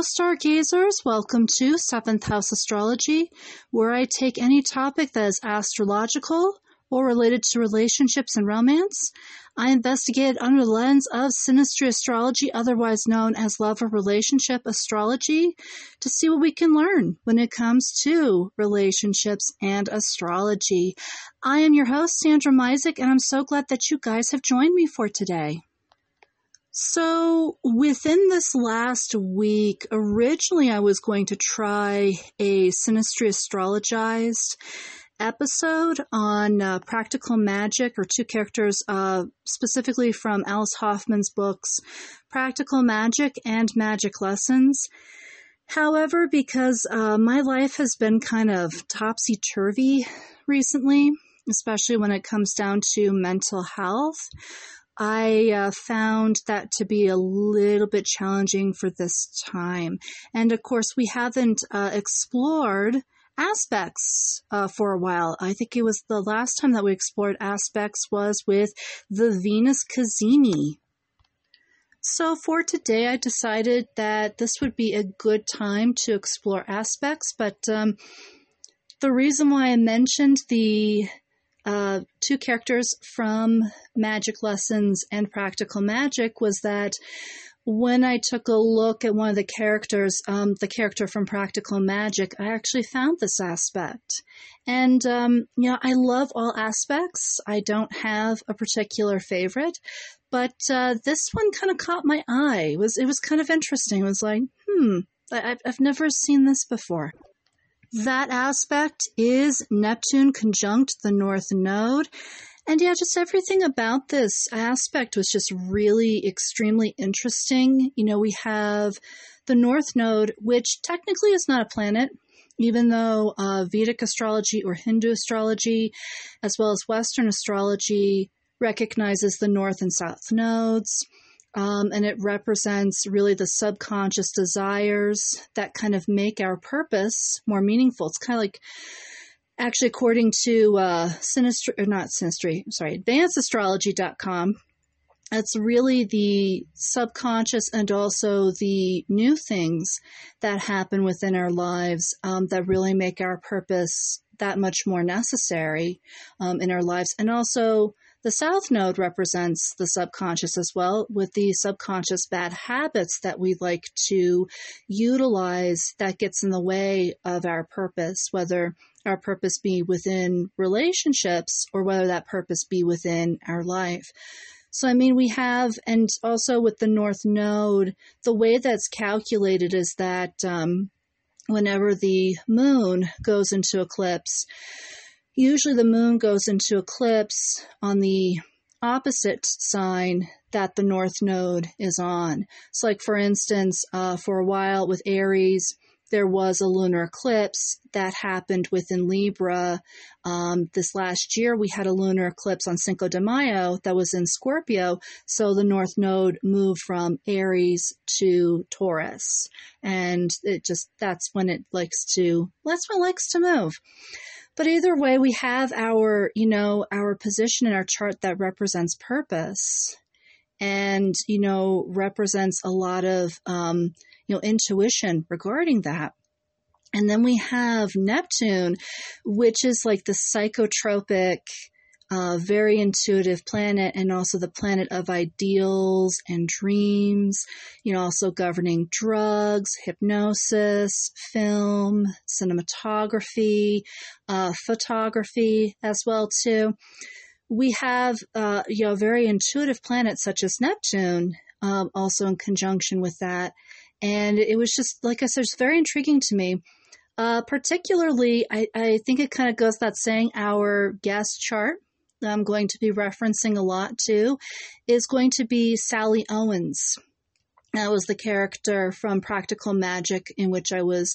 Hello, stargazers. Welcome to Seventh House Astrology, where I take any topic that is astrological or related to relationships and romance. I investigate it under the lens of synastry astrology, otherwise known as love or relationship astrology, to see what we can learn when it comes to relationships and astrology. I am your host, Sandra Misek, and I'm so glad that you guys have joined me for today. So, within this last week, originally I was going to try a Synastry Astrologized episode on uh, practical magic or two characters, uh, specifically from Alice Hoffman's books, Practical Magic and Magic Lessons. However, because uh, my life has been kind of topsy turvy recently, especially when it comes down to mental health, I uh, found that to be a little bit challenging for this time. And of course, we haven't uh, explored aspects uh, for a while. I think it was the last time that we explored aspects was with the Venus Cazimi. So for today, I decided that this would be a good time to explore aspects, but um, the reason why I mentioned the uh, two characters from Magic Lessons and Practical Magic was that when I took a look at one of the characters, um, the character from Practical Magic, I actually found this aspect. And, um, you know, I love all aspects. I don't have a particular favorite, but uh, this one kind of caught my eye. It was it was kind of interesting. It was like, hmm, I, I've never seen this before. That aspect is Neptune conjunct the North Node. And yeah, just everything about this aspect was just really extremely interesting. You know, we have the North Node, which technically is not a planet, even though uh, Vedic astrology or Hindu astrology, as well as Western astrology, recognizes the North and South nodes. Um, and it represents really the subconscious desires that kind of make our purpose more meaningful. It's kind of like, actually, according to uh, Synastry, or not Synastry, sorry, advancedastrology.com, it's really the subconscious and also the new things that happen within our lives um, that really make our purpose that much more necessary um, in our lives. And also, the South Node represents the subconscious as well, with the subconscious bad habits that we like to utilize that gets in the way of our purpose, whether our purpose be within relationships or whether that purpose be within our life. So, I mean, we have, and also with the North Node, the way that's calculated is that um, whenever the moon goes into eclipse, Usually the moon goes into eclipse on the opposite sign that the north node is on. So, like for instance, uh, for a while with Aries, there was a lunar eclipse that happened within Libra. Um, this last year, we had a lunar eclipse on Cinco de Mayo that was in Scorpio. So the North Node moved from Aries to Taurus. And it just, that's when it likes to, that's when it likes to move. But either way, we have our, you know, our position in our chart that represents purpose and, you know, represents a lot of, um, you know, intuition regarding that. And then we have Neptune, which is like the psychotropic, uh, very intuitive planet and also the planet of ideals and dreams, you know, also governing drugs, hypnosis, film, cinematography, uh, photography as well too. We have, uh, you know, very intuitive planets such as Neptune, um, also in conjunction with that. And it was just, like I said, it's very intriguing to me. Uh, particularly, I, I think it kind of goes that saying our guest chart that I'm going to be referencing a lot too is going to be Sally Owens. That was the character from Practical Magic in which I was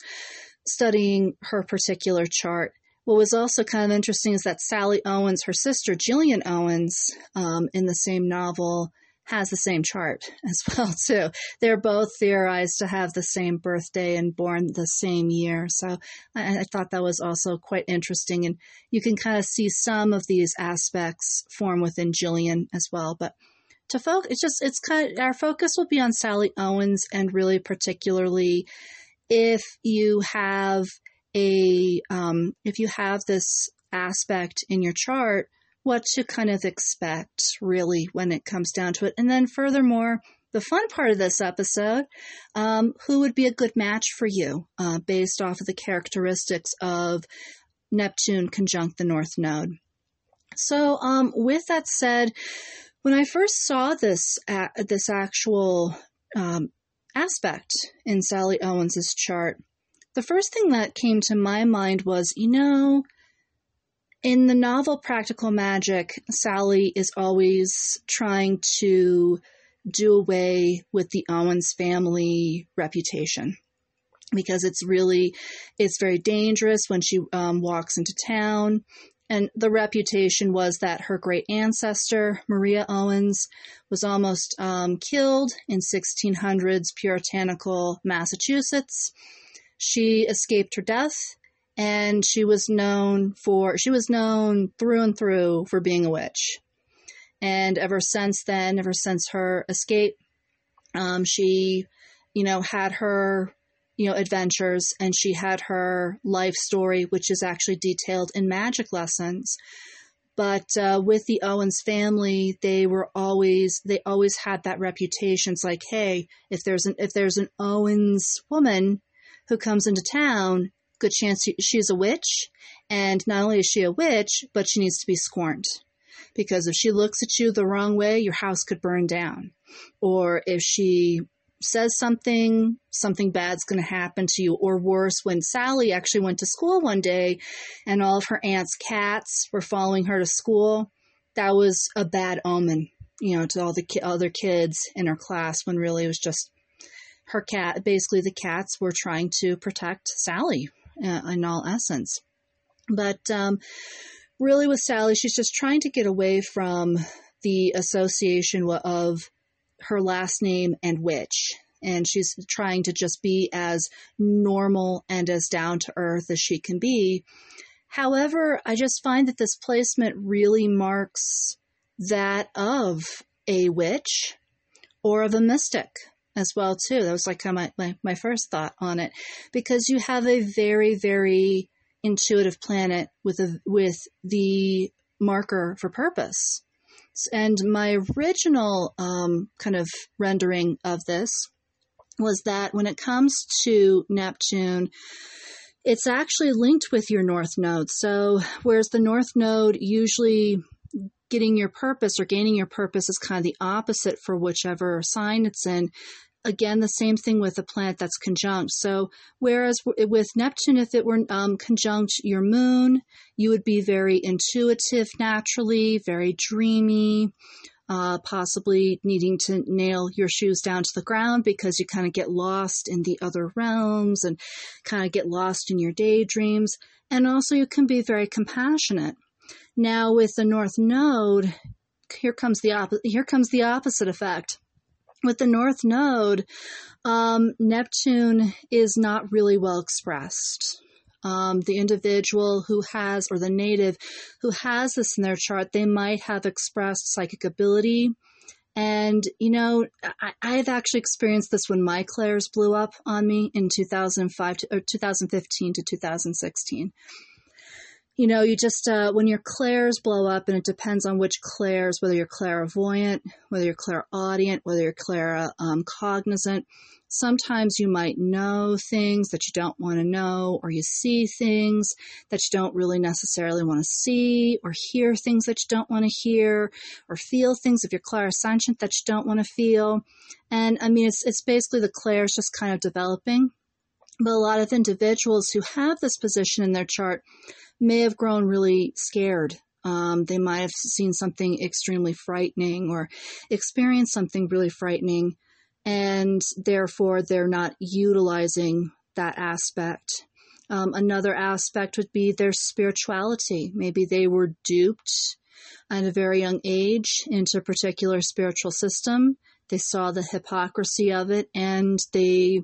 studying her particular chart. What was also kind of interesting is that Sally Owens, her sister Gillian Owens, um, in the same novel, has the same chart as well too. They're both theorized to have the same birthday and born the same year. So I, I thought that was also quite interesting, and you can kind of see some of these aspects form within Gillian as well. But to focus. It's just it's kind of our focus will be on Sally Owens, and really particularly if you have a um, if you have this aspect in your chart, what to kind of expect really when it comes down to it, and then furthermore. The fun part of this episode, um, who would be a good match for you uh, based off of the characteristics of Neptune conjunct the North Node. So, um, with that said, when I first saw this uh, this actual um, aspect in Sally Owens's chart, the first thing that came to my mind was, you know, in the novel Practical Magic, Sally is always trying to do away with the Owens family reputation because it's really it's very dangerous when she um, walks into town and the reputation was that her great ancestor, Maria Owens, was almost um, killed in 1600s puritanical Massachusetts. She escaped her death, and she was known for she was known through and through for being a witch. And ever since then, ever since her escape, um, she, you know, had her you know, adventures, and she had her life story, which is actually detailed in magic lessons. But uh, with the Owens family, they were always they always had that reputation. It's like, hey, if there's an if there's an Owens woman who comes into town, good chance she's a witch, and not only is she a witch, but she needs to be scorned because if she looks at you the wrong way, your house could burn down. Or if she says something, something bad's going to happen to you. Or worse, when Sally actually went to school one day and all of her aunt's cats were following her to school, that was a bad omen, you know, to all the ki- other kids in her class when really it was just her cat. Basically, the cats were trying to protect Sally uh, in all essence. But um, really, with Sally, she's just trying to get away from the association of her last name and witch. And she's trying to just be as normal and as down to earth as she can be. However, I just find that this placement really marks that of a witch or of a mystic as well too. That was like my, my, my first thought on it because you have a very, very intuitive planet with a, with the marker for purpose. And my original um, kind of rendering of this was that when it comes to Neptune, it's actually linked with your north node. So, whereas the north node usually getting your purpose or gaining your purpose is kind of the opposite for whichever sign it's in, again, the same thing with a planet that's conjunct. So, whereas with Neptune, if it were um, conjunct your moon, you would be very intuitive naturally, very dreamy, uh, possibly needing to nail your shoes down to the ground because you kind of get lost in the other realms and kind of get lost in your daydreams. And also, you can be very compassionate. Now, with the North Node, here comes the op- here comes the opposite effect with the North Node, um, Neptune is not really well expressed. Um, the individual who has, or the native who has this in their chart, they might have expressed psychic ability. And, you know, I, have actually experienced this when my clairs blew up on me in 2005 to, or 2015 to 2016 you know, you just, uh, when your clairs blow up, and it depends on which clairs, whether you're clairvoyant, whether you're clairaudient, whether you're claircognizant, um, sometimes you might know things that you don't want to know, or you see things that you don't really necessarily want to see, or hear things that you don't want to hear, or feel things if you're clairsentient that you don't want to feel. And I mean, it's, it's basically the clairs just kind of developing. But a lot of individuals who have this position in their chart, may have grown really scared. Um, they might have seen something extremely frightening or experienced something really frightening, and therefore they're not utilizing that aspect. Um, another aspect would be their spirituality. Maybe they were duped at a very young age into a particular spiritual system. They saw the hypocrisy of it and they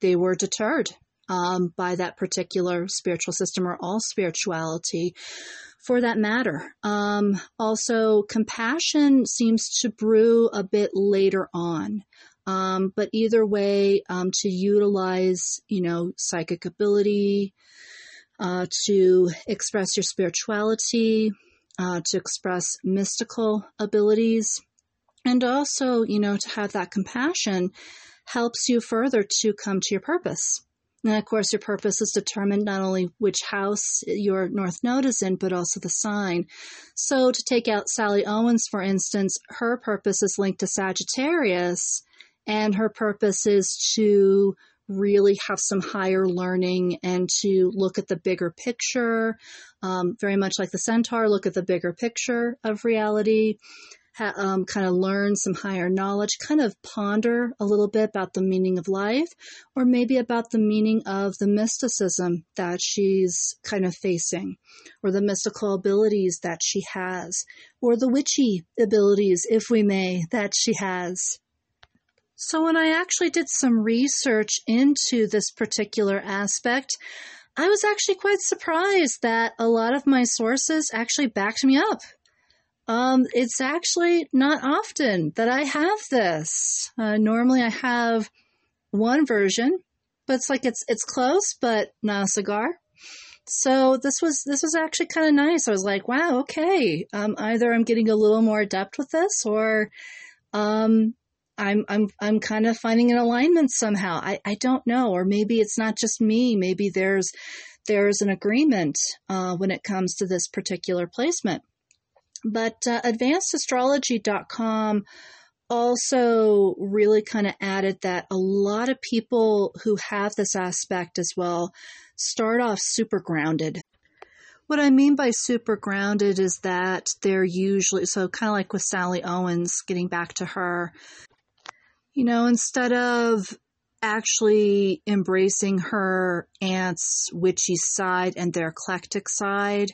they were deterred um, by that particular spiritual system or all spirituality for that matter. Um, also, compassion seems to brew a bit later on. Um, but either way, um, to utilize, you know, psychic ability, uh, to express your spirituality, uh, to express mystical abilities, and also, you know, to have that compassion helps you further to come to your purpose. And of course, your purpose is determined not only which house your North Node is in, but also the sign. So, to take out Sally Owens, for instance, her purpose is linked to Sagittarius, and her purpose is to really have some higher learning and to look at the bigger picture, um, very much like the centaur, look at the bigger picture of reality um, kind of learn some higher knowledge, kind of ponder a little bit about the meaning of life, or maybe about the meaning of the mysticism that she's kind of facing, or the mystical abilities that she has, or the witchy abilities, if we may, that she has. So, when I actually did some research into this particular aspect, I was actually quite surprised that a lot of my sources actually backed me up um, it's actually not often that I have this. Uh, normally, I have one version, but it's like it's it's close, but not a cigar. So this was this was actually kind of nice. I was like, wow, okay. Um, either I'm getting a little more adept with this, or um, I'm I'm I'm kind of finding an alignment somehow. I I don't know, or maybe it's not just me. Maybe there's there's an agreement uh, when it comes to this particular placement. But uh, advancedastrology.com also really kind of added that a lot of people who have this aspect as well start off super grounded. What I mean by super grounded is that they're usually, so kind of like with Sally Owens, getting back to her, you know, instead of actually embracing her aunt's witchy side and their eclectic side,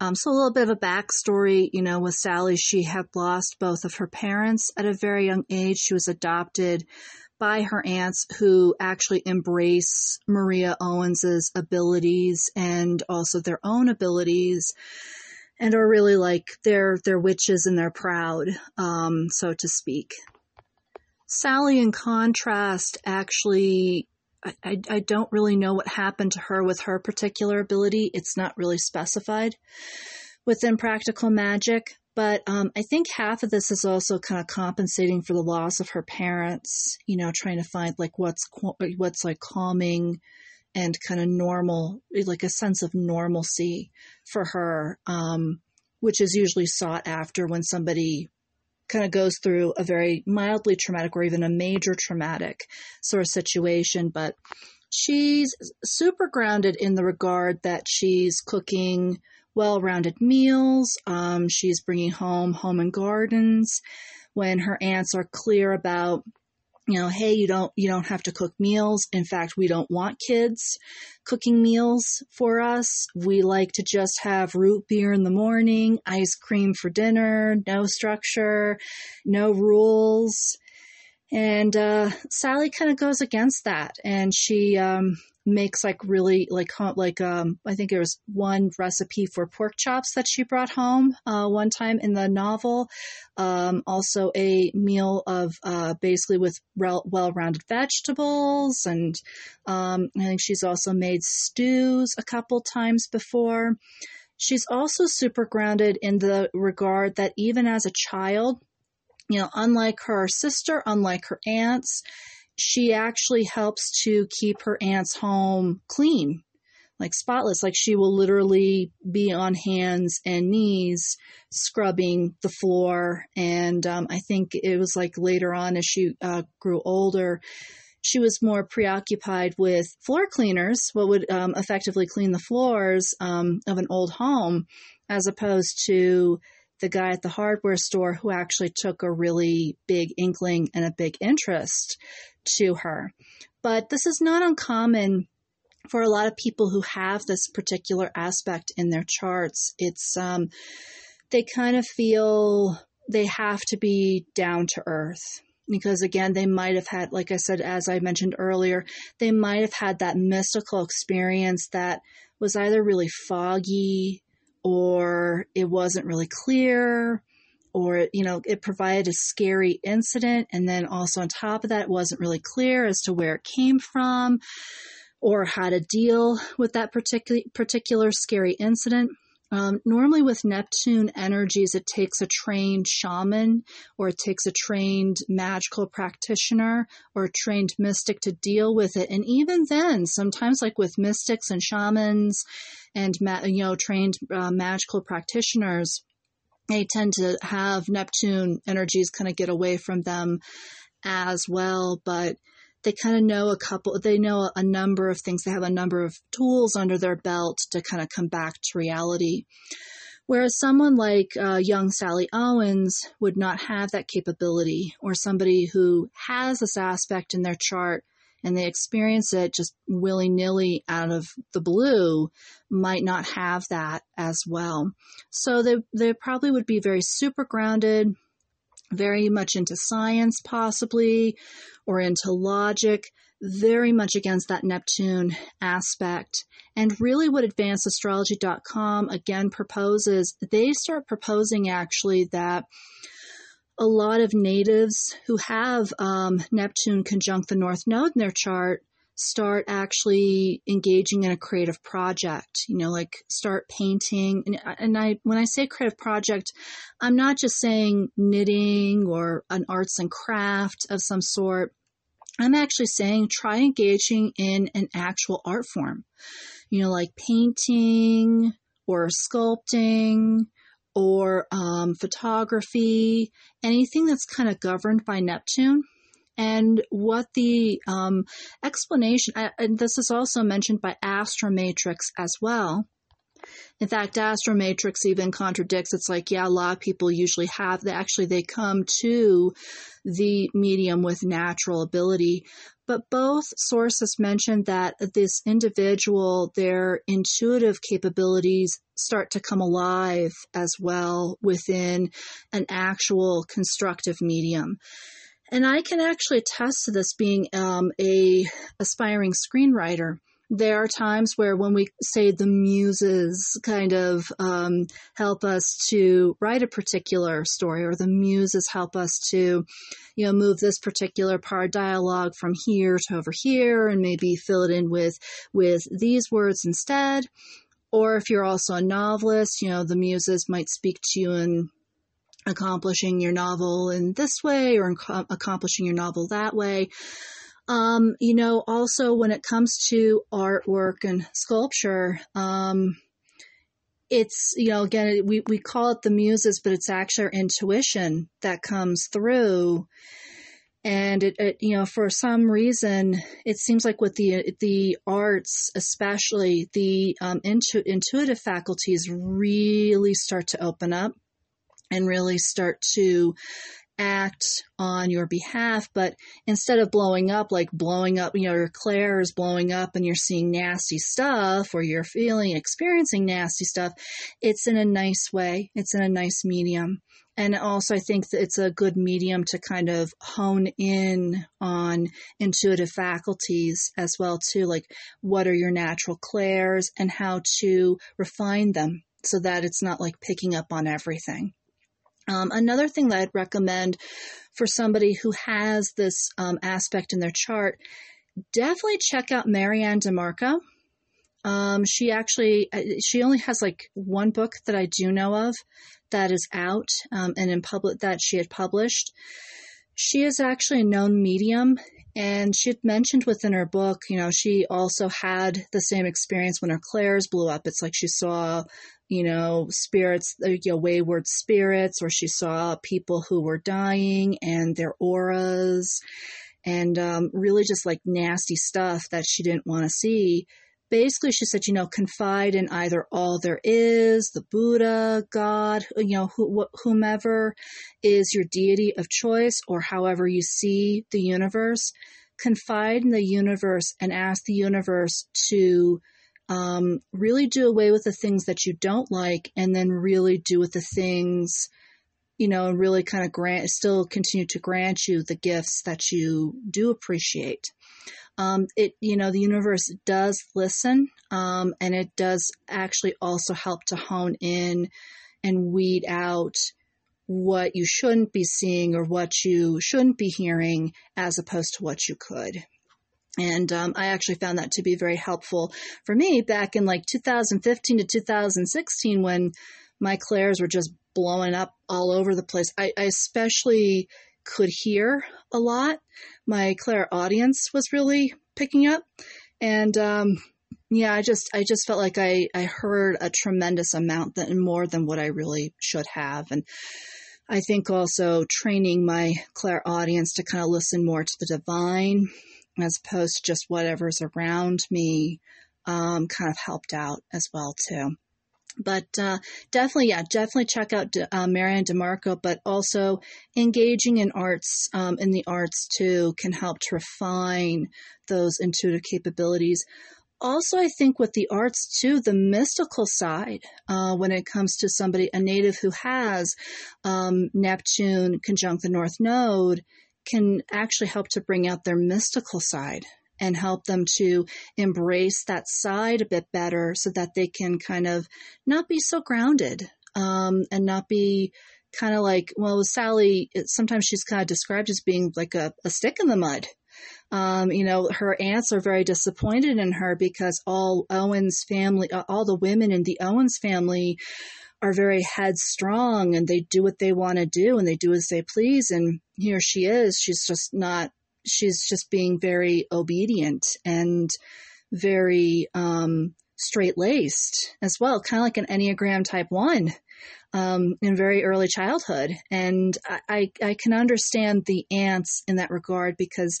um, so a little bit of a backstory, you know, with Sally, she had lost both of her parents at a very young age. She was adopted by her aunts who actually embrace Maria Owens's abilities and also their own abilities and are really like they're they're witches and they're proud, um, so to speak. Sally, in contrast, actually I, I don't really know what happened to her with her particular ability. It's not really specified within practical magic. But um, I think half of this is also kind of compensating for the loss of her parents. You know, trying to find like what's what's like calming and kind of normal, like a sense of normalcy for her, um, which is usually sought after when somebody kind of goes through a very mildly traumatic or even a major traumatic sort of situation. But she's super grounded in the regard that she's cooking well rounded meals. Um, she's bringing home home and gardens when her aunts are clear about you know, hey, you don't you don't have to cook meals. In fact, we don't want kids cooking meals for us. We like to just have root beer in the morning, ice cream for dinner, no structure, no rules. And uh, Sally kind of goes against that, and she um, makes like really like like um I think there was one recipe for pork chops that she brought home uh, one time in the novel. Um, also a meal of uh, basically with well-rounded vegetables, and um, I think she's also made stews a couple times before. She's also super grounded in the regard that even as a child, you know, unlike her sister, unlike her aunts, she actually helps to keep her aunt's home clean, like spotless. Like she will literally be on hands and knees scrubbing the floor. And um, I think it was like later on as she uh, grew older, she was more preoccupied with floor cleaners, what would um, effectively clean the floors um, of an old home, as opposed to the guy at the hardware store who actually took a really big inkling and a big interest to her. But this is not uncommon for a lot of people who have this particular aspect in their charts. It's, um, they kind of feel they have to be down to earth. because again, they might have had, like I said, as I mentioned earlier, they might have had that mystical experience that was either really foggy or it wasn't really clear or you know it provided a scary incident and then also on top of that it wasn't really clear as to where it came from or how to deal with that particular particular scary incident um, normally, with Neptune energies, it takes a trained shaman or it takes a trained magical practitioner or a trained mystic to deal with it. And even then, sometimes, like with mystics and shamans and you know trained uh, magical practitioners, they tend to have Neptune energies kind of get away from them as well. But they kind of know a couple, they know a number of things. They have a number of tools under their belt to kind of come back to reality. Whereas someone like uh, young Sally Owens would not have that capability, or somebody who has this aspect in their chart and they experience it just willy nilly out of the blue might not have that as well. So they, they probably would be very super grounded, very much into science, possibly, or into logic, very much against that Neptune aspect. And really, what advancedastrology.com again proposes, they start proposing actually that a lot of natives who have um, Neptune conjunct the North Node in their chart start actually engaging in a creative project you know like start painting. And, and i when i say creative project i'm not just saying knitting or an arts and craft of some sort. I'm actually saying try engaging in an actual art form you know like painting or sculpting or um, photography anything that's kind of governed by neptune and what the um, explanation, and this is also mentioned by Astromatrix as well. In fact, Astromatrix even contradicts. It's like, yeah, a lot of people usually have. They actually they come to the medium with natural ability, but both sources mention that this individual, their intuitive capabilities start to come alive as well within an actual constructive medium. And I can actually attest to this being um, a aspiring screenwriter. There are times where when we say the muses kind of um, help us to write a particular story, or the muses help us to, you know, move this particular part dialogue from here to over here, and maybe fill it in with with these words instead. Or if you're also a novelist, you know, the muses might speak to you in accomplishing your novel in this way or accomplishing your novel that way. Um, you know, also when it comes to artwork and sculpture, um, it's, you know, again, we, we call it the muses, but it's actually our intuition that comes through. And it, it, you know, for some reason, it seems like with the the arts, especially the um, intu- intuitive faculties, really start to open up and really start to act on your behalf. But instead of blowing up, like blowing up, you know, your clair is blowing up and you're seeing nasty stuff or you're feeling, experiencing nasty stuff, it's in a nice way. It's in a nice medium. And also, I think that it's a good medium to kind of hone in on intuitive faculties as well, too. Like, what are your natural clairs and how to refine them so that it's not like picking up on everything. Um, another thing that I'd recommend for somebody who has this um, aspect in their chart, definitely check out Marianne DeMarco. Um, she actually uh, she only has like one book that I do know of that is out um, and in public that she had published. She is actually a known medium, and she had mentioned within her book, you know, she also had the same experience when her clairs blew up. It's like she saw you know, spirits, you know, wayward spirits, or she saw people who were dying and their auras, and um, really just like nasty stuff that she didn't want to see. Basically, she said, you know, confide in either all there is, the Buddha, God, you know, wh- whomever is your deity of choice, or however you see the universe. Confide in the universe and ask the universe to um, really do away with the things that you don't like and then really do with the things you know, and really kind of grant, still continue to grant you the gifts that you do appreciate. Um, it, you know, the universe does listen, um, and it does actually also help to hone in and weed out what you shouldn't be seeing or what you shouldn't be hearing as opposed to what you could. And um, I actually found that to be very helpful for me back in like 2015 to 2016 when my clairs were just blowing up all over the place. I, I especially could hear a lot. My clairaudience was really picking up. And um, yeah, I just I just felt like I, I heard a tremendous amount that more than what I really should have. And I think also training my clairaudience to kind of listen more to the divine as opposed to just whatever's around me um, kind of helped out as well too. But uh, definitely, yeah, definitely check out uh, Marianne DeMarco. But also engaging in arts, um, in the arts too, can help to refine those intuitive capabilities also, I think with the arts too, the mystical side, uh, when it comes to somebody, a native who has um, Neptune conjunct the North Node, can actually help to bring out their mystical side and help them to embrace that side a bit better so that they can kind of not be so grounded um, and not be kind of like, well, Sally, sometimes she's kind of described as being like a, a stick in the mud. Um, you know, her aunts are very disappointed in her because all Owens family, all the women in the Owens family are very headstrong and they do what they want to do and they do as they please. And here she is. She's just not, she's just being very obedient and very, um, straight laced as well, kind of like an Enneagram type one. Um, in very early childhood. And I, I can understand the aunts in that regard because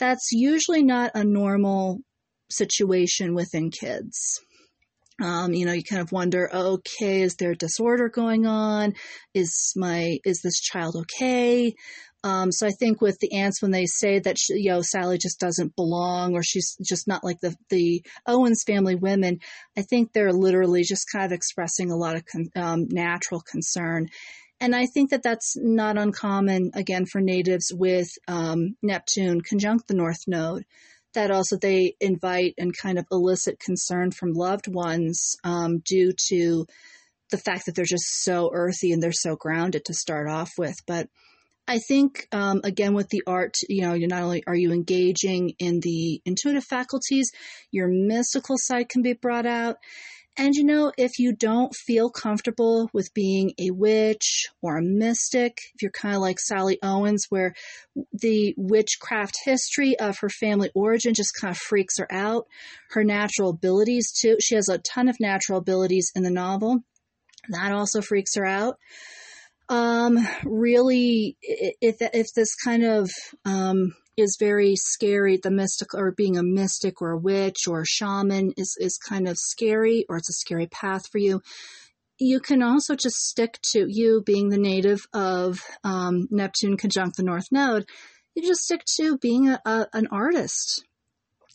that's usually not a normal situation within kids. Um, you know, you kind of wonder, okay, is there a disorder going on? Is my is this child okay? Um, so I think with the aunts, when they say that she, you know Sally just doesn't belong or she's just not like the the Owens family women, I think they're literally just kind of expressing a lot of con- um, natural concern and I think that that's not uncommon, again, for natives with um, Neptune conjunct the North Node. That also they invite and kind of elicit concern from loved ones um, due to the fact that they're just so earthy and they're so grounded to start off with. But I think, um, again, with the art, you know, you're not only are you engaging in the intuitive faculties, your mystical side can be brought out. And you know, if you don't feel comfortable with being a witch or a mystic, if you're kind of like Sally Owens, where the witchcraft history of her family origin just kind of freaks her out, her natural abilities too, she has a ton of natural abilities in the novel. That also freaks her out. Um, really, if if this kind of um, is very scary. The mystic or being a mystic or a witch or a shaman is, is kind of scary or it's a scary path for you. You can also just stick to you being the native of um, Neptune conjunct the North Node. You just stick to being a, a, an artist.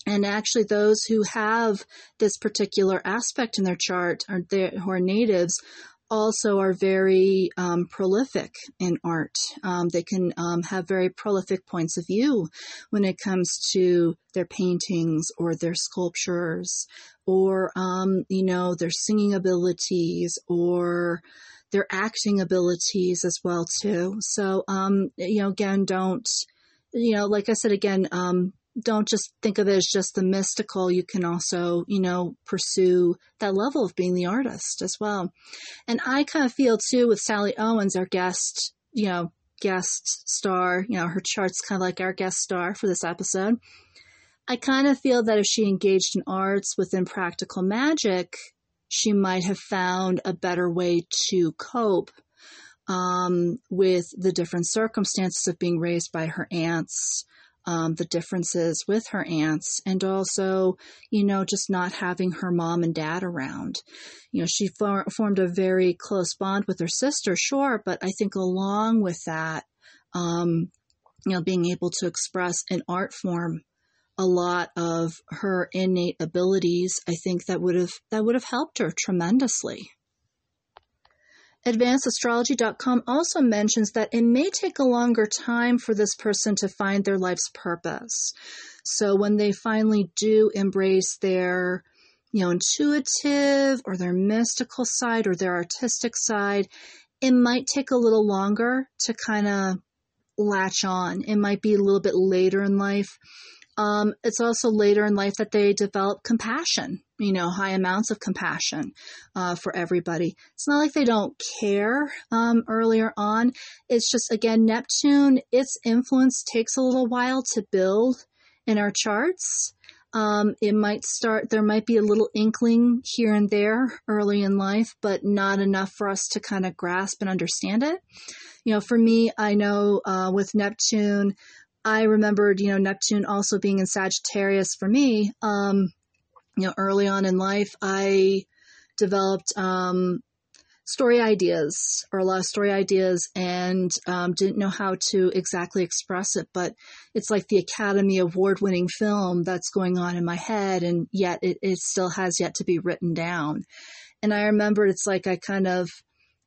And actually, those who have this particular aspect in their chart are who are natives also are very um, prolific in art. Um, they can um, have very prolific points of view when it comes to their paintings or their sculptures or, um, you know, their singing abilities or their acting abilities as well too. So, um, you know, again, don't, you know, like I said again, um, don't just think of it as just the mystical. You can also, you know, pursue that level of being the artist as well. And I kind of feel too with Sally Owens, our guest, you know, guest star, you know, her chart's kind of like our guest star for this episode. I kind of feel that if she engaged in arts within practical magic, she might have found a better way to cope um, with the different circumstances of being raised by her aunts um, the differences with her aunts, and also, you know, just not having her mom and dad around. You know, she for- formed a very close bond with her sister, sure, but I think along with that, um, you know, being able to express an art form a lot of her innate abilities, I think that would have that would have helped her tremendously. AdvancedAstrology.com also mentions that it may take a longer time for this person to find their life's purpose. So when they finally do embrace their you know, intuitive or their mystical side or their artistic side, it might take a little longer to kind of latch on. It might be a little bit later in life. Um, it's also later in life that they develop compassion, you know, high amounts of compassion uh, for everybody. It's not like they don't care um, earlier on. It's just, again, Neptune, its influence takes a little while to build in our charts. Um, it might start, there might be a little inkling here and there early in life, but not enough for us to kind of grasp and understand it. You know, for me, I know uh, with Neptune, I remembered, you know, Neptune also being in Sagittarius for me. Um, you know, early on in life, I developed um, story ideas or a lot of story ideas and um, didn't know how to exactly express it. But it's like the Academy Award winning film that's going on in my head, and yet it, it still has yet to be written down. And I remember it's like I kind of,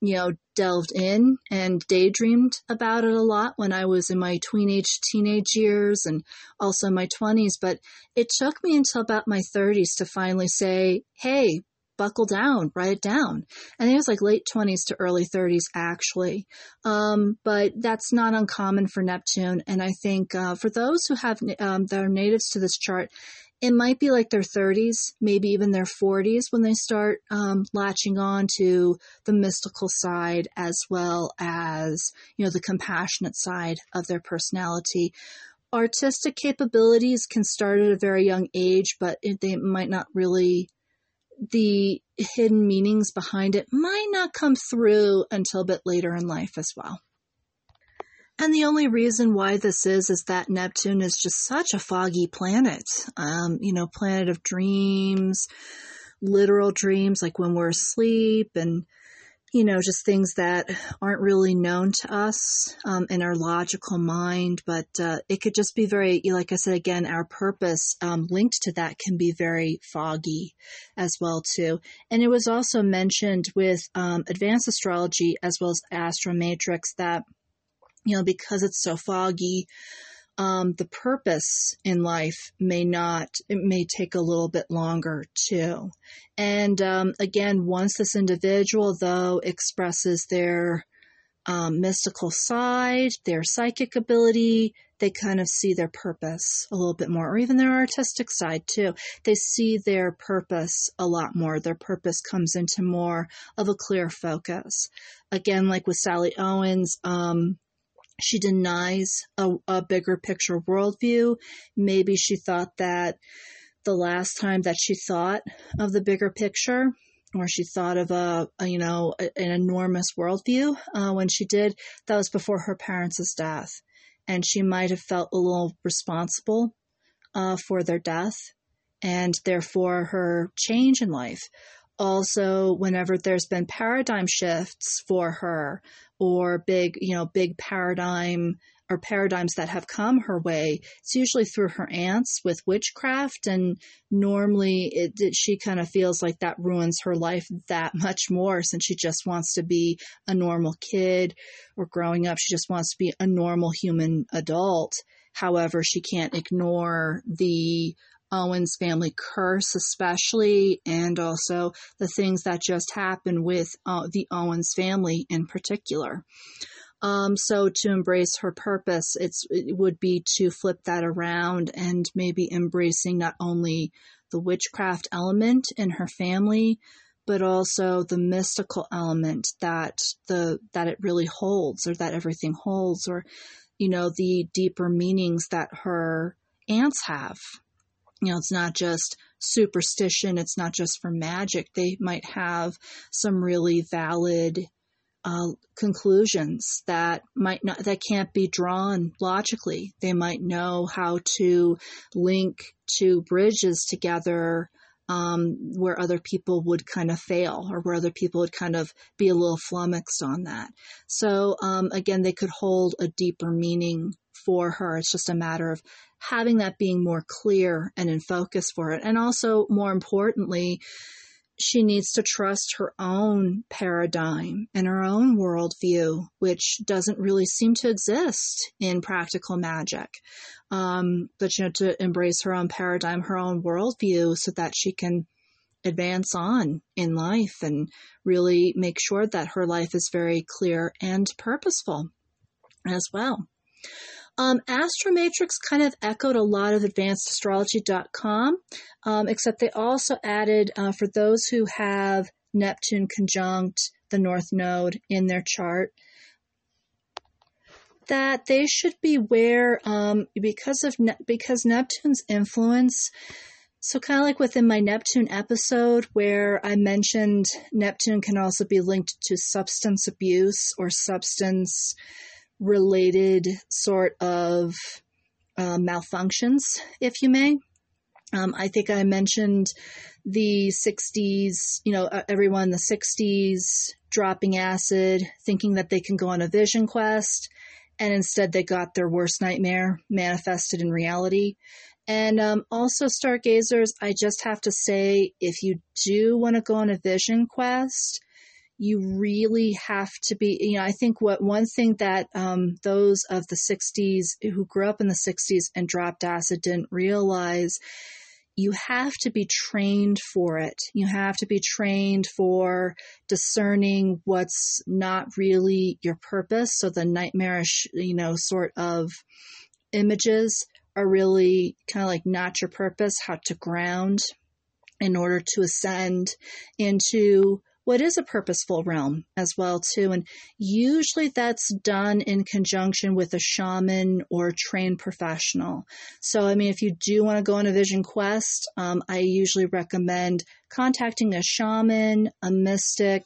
you know, delved in and daydreamed about it a lot when I was in my teenage teenage years and also my 20s. But it took me until about my 30s to finally say, hey, buckle down, write it down. And it was like late 20s to early 30s, actually. Um, but that's not uncommon for Neptune. And I think uh, for those who have um, that are natives to this chart, it might be like their 30s, maybe even their 40s when they start um, latching on to the mystical side as well as, you know, the compassionate side of their personality. Artistic capabilities can start at a very young age, but it, they might not really the hidden meanings behind it might not come through until a bit later in life as well. And the only reason why this is, is that Neptune is just such a foggy planet. Um, you know, planet of dreams, literal dreams, like when we're asleep and you know, just things that aren't really known to us um, in our logical mind, but uh, it could just be very, like I said again, our purpose um, linked to that can be very foggy as well too. And it was also mentioned with um, advanced astrology as well as astromatrix that you know because it's so foggy um, the purpose in life may not, it may take a little bit longer too. And um, again, once this individual, though, expresses their um, mystical side, their psychic ability, they kind of see their purpose a little bit more, or even their artistic side too. They see their purpose a lot more. Their purpose comes into more of a clear focus. Again, like with Sally Owens, um, she denies a, a bigger picture worldview. Maybe she thought that the last time that she thought of the bigger picture, or she thought of a, a you know a, an enormous worldview uh, when she did, that was before her parents' death, and she might have felt a little responsible uh, for their death, and therefore her change in life. Also, whenever there's been paradigm shifts for her, or big, you know, big paradigm or paradigms that have come her way, it's usually through her aunts with witchcraft. And normally it, it, she kind of feels like that ruins her life that much more since she just wants to be a normal kid or growing up. She just wants to be a normal human adult. However, she can't ignore the Owens family curse, especially, and also the things that just happened with uh, the Owens family in particular. Um, so to embrace her purpose, it's it would be to flip that around and maybe embracing not only the witchcraft element in her family, but also the mystical element that the that it really holds, or that everything holds, or you know the deeper meanings that her aunts have you know, it's not just superstition, it's not just for magic. They might have some really valid uh, conclusions that might not that can't be drawn logically. They might know how to link two bridges together um, where other people would kind of fail or where other people would kind of be a little flummoxed on that. So um, again, they could hold a deeper meaning for her. It's just a matter of having that being more clear and in focus for it. And also, more importantly, she needs to trust her own paradigm and her own worldview, which doesn't really seem to exist in practical magic. Um, but you know, to embrace her own paradigm, her own worldview, so that she can advance on in life and really make sure that her life is very clear and purposeful as well. Um, Astromatrix kind of echoed a lot of advancedastrology.com, um, except they also added uh, for those who have Neptune conjunct the North Node in their chart that they should beware um, because of ne- because Neptune's influence. So kind of like within my Neptune episode where I mentioned Neptune can also be linked to substance abuse or substance related sort of uh, malfunctions, if you may. Um, I think I mentioned the 60s, you know, everyone in the 60s dropping acid, thinking that they can go on a vision quest, and instead they got their worst nightmare manifested in reality. And um, also, stargazers, I just have to say if you do want to go on a vision quest, you really have to be, you know, I think what one thing that um, those of the 60s who grew up in the 60s and dropped acid didn't realize you have to be trained for it. You have to be trained for discerning what's not really your purpose. So the nightmarish, you know, sort of images are really kind of like not your purpose, how to ground in order to ascend into what is a purposeful realm as well too. And usually that's done in conjunction with a shaman or trained professional. So i mean if you do want to go on a vision quest um, i usually recommend contacting a shaman a mystic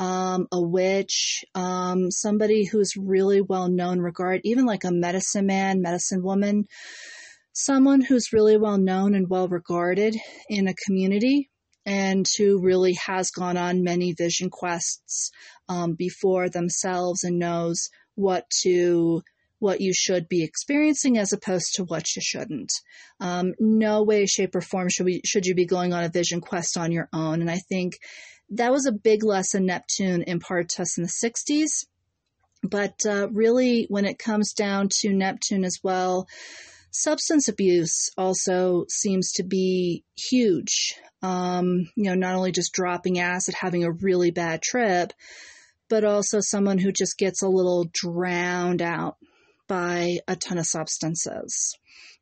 um, a witch, um, somebody who's really well known, regard even like a medicine man, medicine woman, someone who's really well known and well regarded in a community and who really has gone on many vision quests um, before themselves and knows what to what you should be experiencing as opposed to what you shouldn't. Um, no way, shape, or form should we should you be going on a vision quest on your own. And I think that was a big lesson Neptune imparted to us in the '60s. But uh, really, when it comes down to Neptune as well, substance abuse also seems to be huge um, you know, not only just dropping acid, having a really bad trip, but also someone who just gets a little drowned out by a ton of substances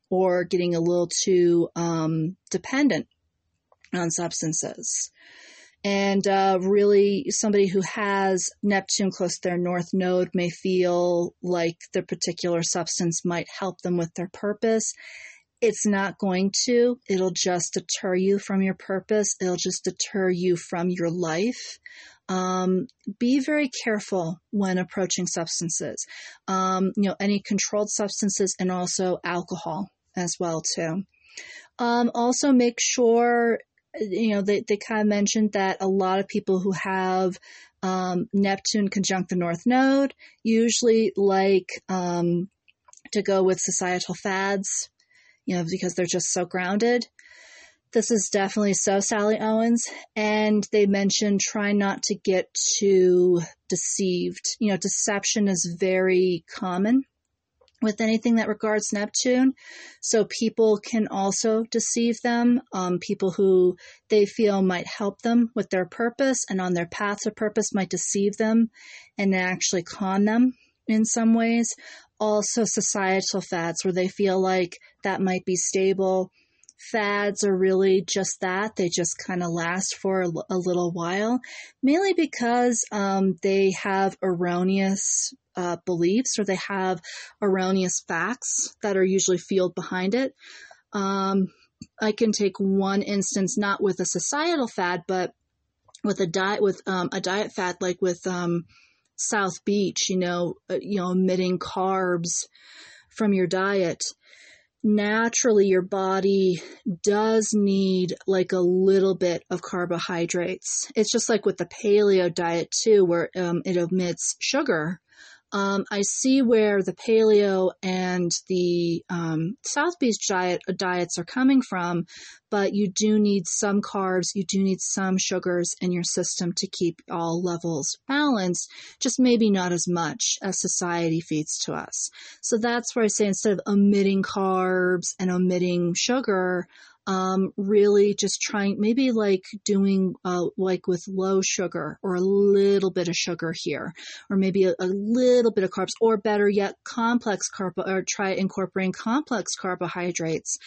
or getting a little too um, dependent on substances. And uh, really, somebody who has Neptune close to their north node may feel like the particular substance might help them with their purpose it's not going to. It'll just deter you from your purpose. It'll just deter you from your life. Um, be very careful when approaching substances. Um, you know, any controlled substances and also alcohol as well too. Um, also make sure, you know, they, they kind of mentioned that a lot of people who have um, Neptune conjunct the North Node usually like um, to go with societal fads you know, because they're just so grounded. This is definitely so Sally Owens. And they mentioned try not to get too deceived. You know, deception is very common with anything that regards Neptune. So people can also deceive them. Um, people who they feel might help them with their purpose and on their path to purpose might deceive them and actually con them in some ways also societal fads where they feel like that might be stable. Fads are really just that. They just kind of last for a, little while, mainly because um, they have erroneous uh, beliefs or they have erroneous facts that are usually fueled behind it. Um, I can take one instance, not with a societal fad, but with a diet with um, a diet fad like with um, South Beach, you know, uh, you know, omitting carbs from your diet, naturally your body does need like a little bit of carbohydrates. It's just like with the paleo diet too, where um, it omits sugar. Um, I see where the paleo and the um, South Beach diet uh, diets are coming from, but you do need some carbs, you do need some sugars in your system to keep all levels balanced, just maybe not as much as society feeds to us. So that's where I say instead of omitting carbs and omitting sugar, um, really just trying maybe like doing uh, like with low sugar or a little bit of sugar here or maybe a, a little bit of carbs or better yet complex carb or try incorporating complex carbohydrates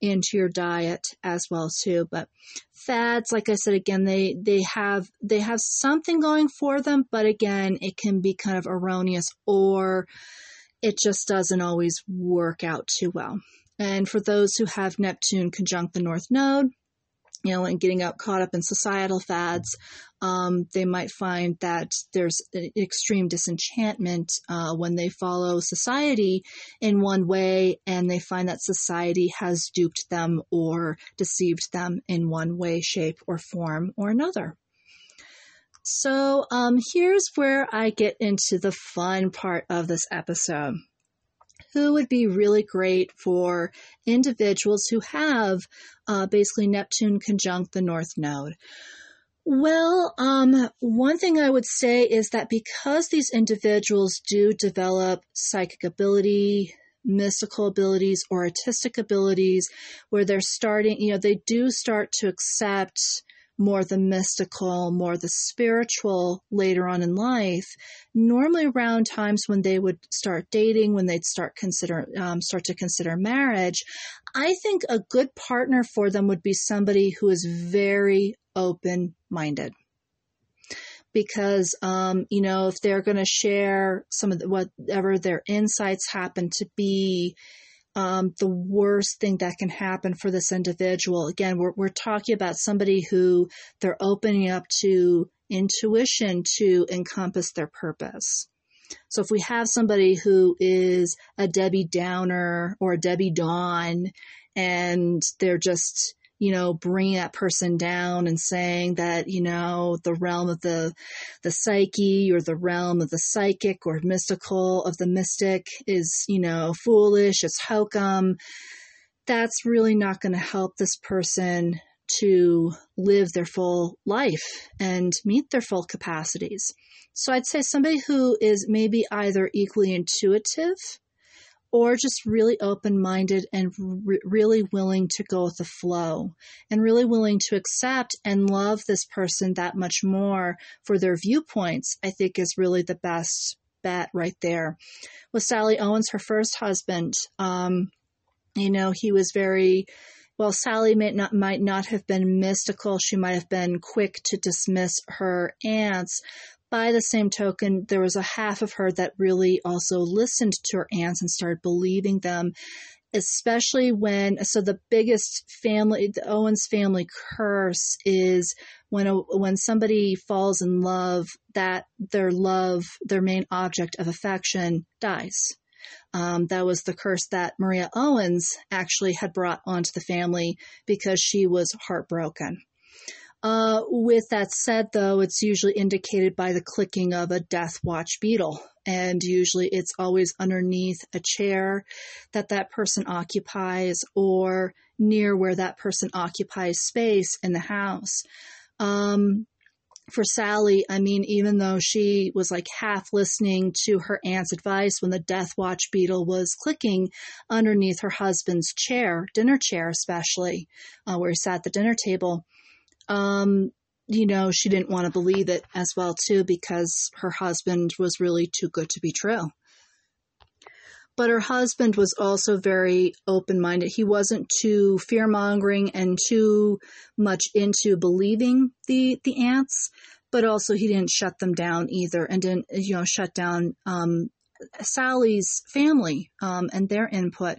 into your diet as well too. But fats like i said again they they have they have something going for them but again it can be kind of erroneous or it just doesn't always work out too well and for those who have Neptune conjunct the North Node, you know, and getting out caught up in societal fads, um, they might find that there's extreme disenchantment uh, when they follow society in one way and they find that society has duped them or deceived them in one way, shape, or form or another. So um, here's where I get into the fun part of this episode who would be really great for individuals who have uh, basically Neptune conjunct the North Node. Well, um, one thing I would say is that because these individuals do develop psychic ability, mystical abilities, or artistic abilities, where they're starting, you know, they do start to accept more the mystical, more the spiritual later on in life. Normally, around times when they would start dating, when they'd start consider um, start to consider marriage, I think a good partner for them would be somebody who is very open minded because um, you know if they're going to share some of the, whatever their insights happen to be um, the worst thing that can happen for this individual. Again, we're, we're talking about somebody who they're opening up to intuition to encompass their purpose. So if we have somebody who is a Debbie Downer or a Debbie Dawn and they're just you know, bringing that person down and saying that, you know, the realm of the, the psyche or the realm of the psychic or mystical of the mystic is, you know, foolish, it's hokum. That's really not going to help this person to live their full life and meet their full capacities. So I'd say somebody who is maybe either equally intuitive or just really open minded and re- really willing to go with the flow and really willing to accept and love this person that much more for their viewpoints, I think is really the best bet right there. With Sally Owens, her first husband, um, you know, he was very well, Sally might not, might not have been mystical. She might have been quick to dismiss her aunts, by the same token, there was a half of her that really also listened to her aunts and started believing them, especially when, so the biggest family, the Owens family curse is when, a, when somebody falls in love, that their love, their main object of affection dies. Um, that was the curse that Maria Owens actually had brought onto the family because she was heartbroken. Uh, with that said, though, it's usually indicated by the clicking of a death watch beetle. And usually it's always underneath a chair that that person occupies or near where that person occupies space in the house. Um, for Sally, I mean, even though she was like half listening to her aunt's advice when the death watch beetle was clicking underneath her husband's chair, dinner chair especially, uh, where he sat at the dinner table, um, you know, she didn't want to believe it as well, too, because her husband was really too good to be true. But her husband was also very open minded. He wasn't too fear mongering and too much into believing the, the aunts, but also he didn't shut them down either and didn't, you know, shut down um, Sally's family um, and their input.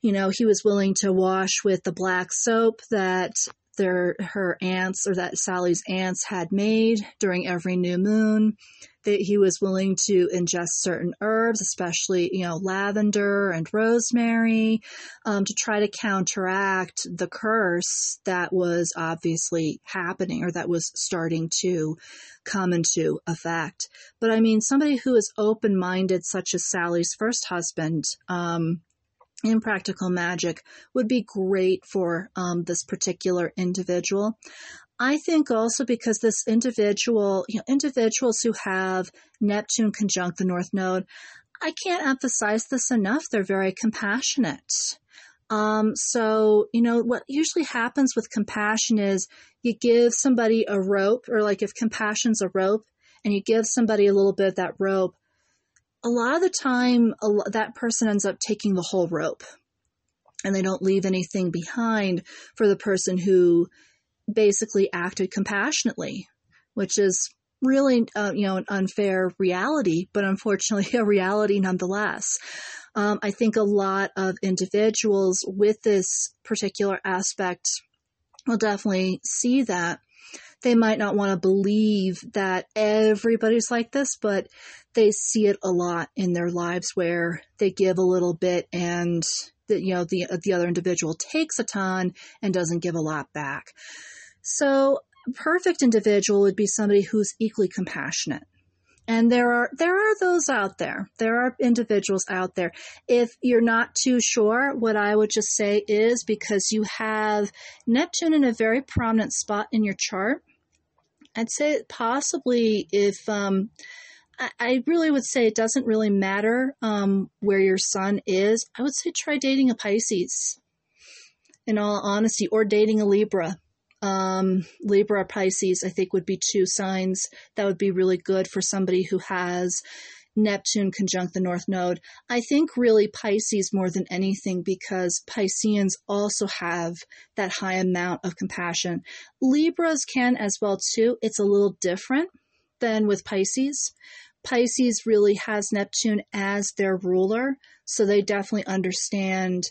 You know, he was willing to wash with the black soap that their her aunts or that Sally's aunts had made during every new moon. That he was willing to ingest certain herbs, especially you know lavender and rosemary, um, to try to counteract the curse that was obviously happening or that was starting to come into effect. But I mean, somebody who is open minded, such as Sally's first husband. Um, in Practical Magic would be great for um, this particular individual. I think also because this individual, you know, individuals who have Neptune conjunct the North Node, I can't emphasize this enough. They're very compassionate. Um, so, you know, what usually happens with compassion is you give somebody a rope, or like if compassion's a rope, and you give somebody a little bit of that rope, a lot of the time that person ends up taking the whole rope and they don't leave anything behind for the person who basically acted compassionately, which is really, uh, you know, an unfair reality, but unfortunately a reality nonetheless. Um, I think a lot of individuals with this particular aspect will definitely see that they might not want to believe that everybody's like this, but they see it a lot in their lives where they give a little bit and the, you know the the other individual takes a ton and doesn't give a lot back. So, perfect individual would be somebody who's equally compassionate. And there are there are those out there. There are individuals out there. If you're not too sure, what I would just say is because you have Neptune in a very prominent spot in your chart, I'd say possibly if um, I, I, really would say it doesn't really matter um, where your sun is. I would say try dating a Pisces. In all honesty, or dating a Libra. Um, Libra Pisces, I think, would be two signs that would be really good for somebody who has Neptune conjunct the North Node. I think really Pisces more than anything because Pisceans also have that high amount of compassion. Libras can as well too. It's a little different than with Pisces. Pisces really has Neptune as their ruler, so they definitely understand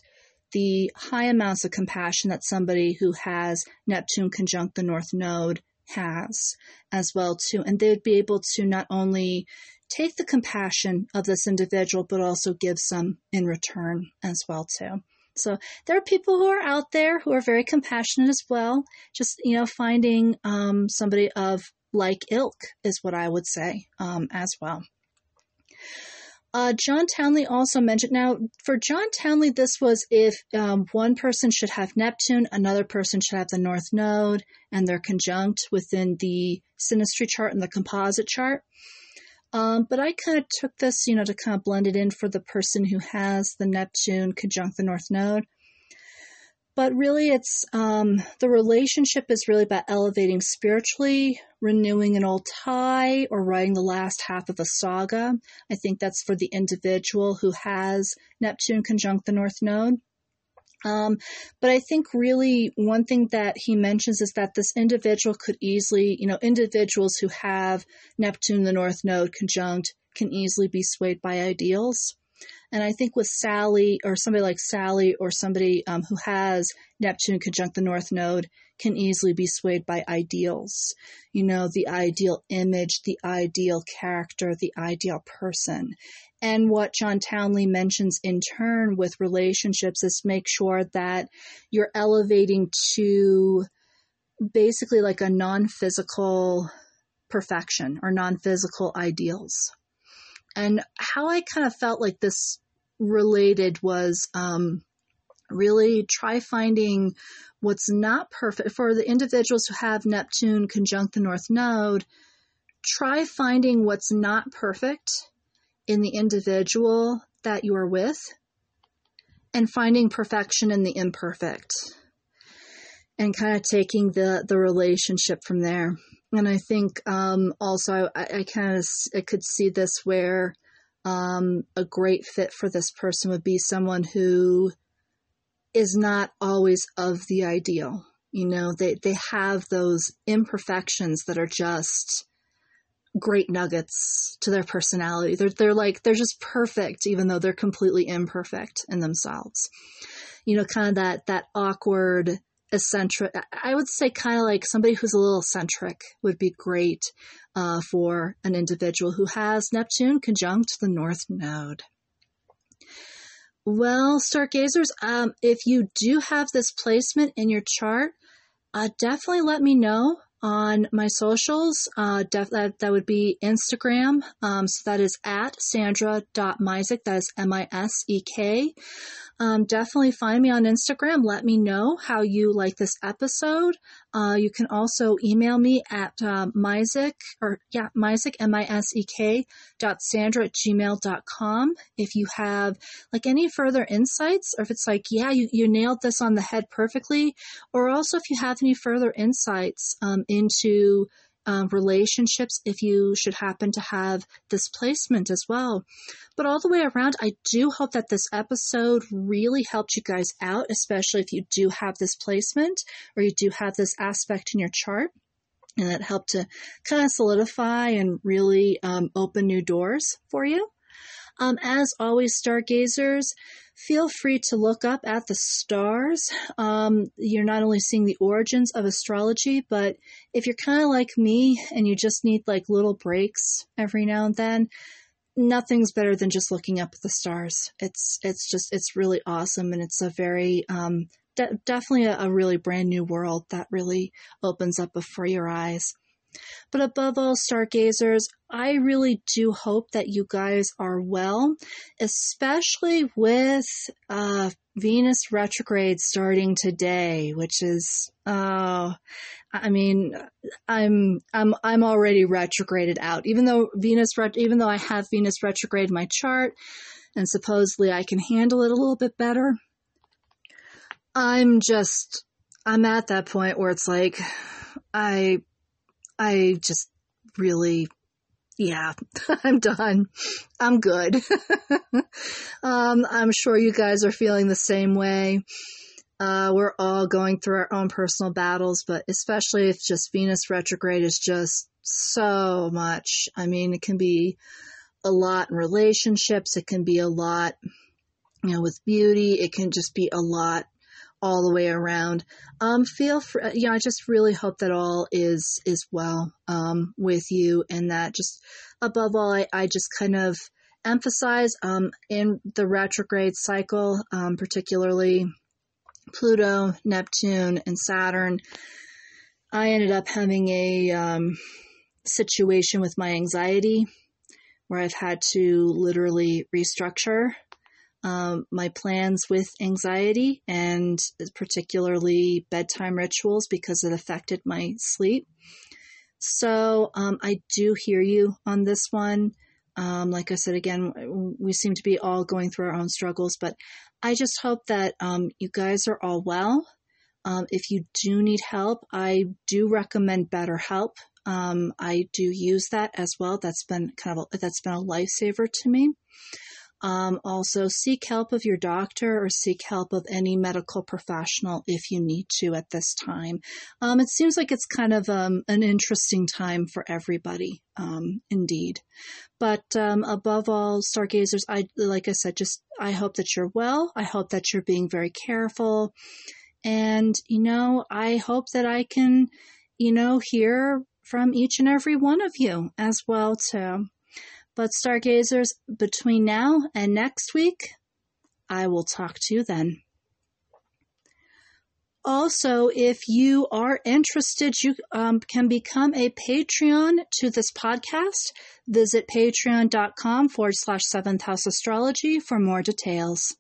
the high amounts of compassion that somebody who has Neptune conjunct the North Node has as well too and they'd be able to not only take the compassion of this individual, but also give some in return as well too. So there are people who are out there who are very compassionate as well. Just you know, finding um, somebody of like ilk is what I would say um, as well. Uh, John Townley also mentioned now for John Townley, this was if um, one person should have Neptune, another person should have the North Node, and they're conjunct within the synastry chart and the composite chart. Um, but I kind of took this, you know, to kind of blend it in for the person who has the Neptune conjunct the North Node. But really, it's um, the relationship is really about elevating spiritually, renewing an old tie, or writing the last half of a saga. I think that's for the individual who has Neptune conjunct the North Node. Um, but I think really one thing that he mentions is that this individual could easily, you know, individuals who have Neptune, the North Node conjunct, can easily be swayed by ideals. And I think with Sally or somebody like Sally or somebody um, who has Neptune conjunct the North Node can easily be swayed by ideals. You know, the ideal image, the ideal character, the ideal person. And what John Townley mentions in turn with relationships is make sure that you're elevating to basically like a non physical perfection or non physical ideals. And how I kind of felt like this related was um, really try finding what's not perfect for the individuals who have Neptune conjunct the North Node. Try finding what's not perfect in the individual that you are with and finding perfection in the imperfect and kind of taking the, the relationship from there. And I think um, also I, I kind of I could see this where um, a great fit for this person would be someone who is not always of the ideal. You know, they, they have those imperfections that are just great nuggets to their personality. They're they're like they're just perfect, even though they're completely imperfect in themselves. You know, kind of that that awkward eccentric. I would say kind of like somebody who's a little eccentric would be great uh, for an individual who has Neptune conjunct the North Node. Well, stargazers, um, if you do have this placement in your chart, uh, definitely let me know on my socials. Uh, def- that, that would be Instagram. Um, so that is at sandra.misek. That is M I S E K um, definitely find me on Instagram. Let me know how you like this episode. Uh, you can also email me at uh, or yeah, Misek, M-I-S-E-K dot Sandra at gmail dot com. If you have like any further insights, or if it's like, yeah, you, you nailed this on the head perfectly, or also if you have any further insights um, into um, relationships if you should happen to have this placement as well. But all the way around, I do hope that this episode really helped you guys out, especially if you do have this placement or you do have this aspect in your chart. And that helped to kind of solidify and really um, open new doors for you. Um, as always, stargazers, feel free to look up at the stars. Um, you're not only seeing the origins of astrology, but if you're kind of like me and you just need like little breaks every now and then, nothing's better than just looking up at the stars. It's it's just it's really awesome, and it's a very um, de- definitely a, a really brand new world that really opens up before your eyes. But above all, stargazers, I really do hope that you guys are well, especially with uh, Venus retrograde starting today, which is, uh, I mean, I'm I'm I'm already retrograded out. Even though Venus, even though I have Venus retrograde in my chart, and supposedly I can handle it a little bit better, I'm just I'm at that point where it's like I I just really, yeah, I'm done. I'm good. um, I'm sure you guys are feeling the same way. Uh, we're all going through our own personal battles, but especially if just Venus retrograde is just so much. I mean, it can be a lot in relationships. It can be a lot, you know, with beauty. It can just be a lot all the way around. Um, feel free, you know, I just really hope that all is, is well, um, with you and that just above all, I, I just kind of emphasize, um, in the retrograde cycle, um, particularly Pluto, Neptune, and Saturn, I ended up having a, um, situation with my anxiety where I've had to literally restructure um, my plans with anxiety and particularly bedtime rituals because it affected my sleep. So um, I do hear you on this one. Um, like I said again, we seem to be all going through our own struggles, but I just hope that um, you guys are all well. Um, if you do need help, I do recommend BetterHelp. Um, I do use that as well. That's been kind of a, that's been a lifesaver to me. Um, also, seek help of your doctor or seek help of any medical professional if you need to at this time. Um, it seems like it's kind of um, an interesting time for everybody, um, indeed. But um, above all, stargazers, I like I said, just I hope that you're well. I hope that you're being very careful, and you know, I hope that I can, you know, hear from each and every one of you as well too. But stargazers, between now and next week, I will talk to you then. Also, if you are interested, you um, can become a Patreon to this podcast. Visit patreon.com forward slash seventh house astrology for more details.